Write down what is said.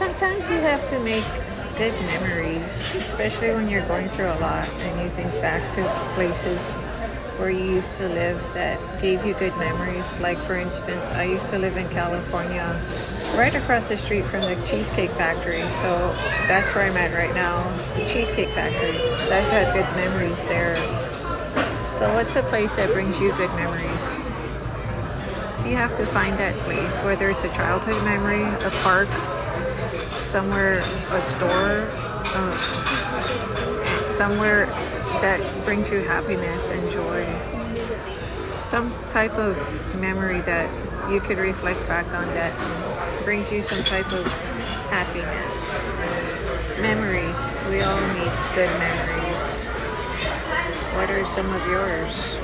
sometimes you have to make good memories, especially when you're going through a lot and you think back to places where you used to live that gave you good memories. Like, for instance, I used to live in California, right across the street from the Cheesecake Factory. So that's where I'm at right now, the Cheesecake Factory, because I've had good memories there. So, what's a place that brings you good memories? You have to find that place, whether it's a childhood memory, a park, somewhere, a store, uh, somewhere that brings you happiness and joy. Some type of memory that you could reflect back on that brings you some type of happiness. Memories. We all need good memories. What are some of yours?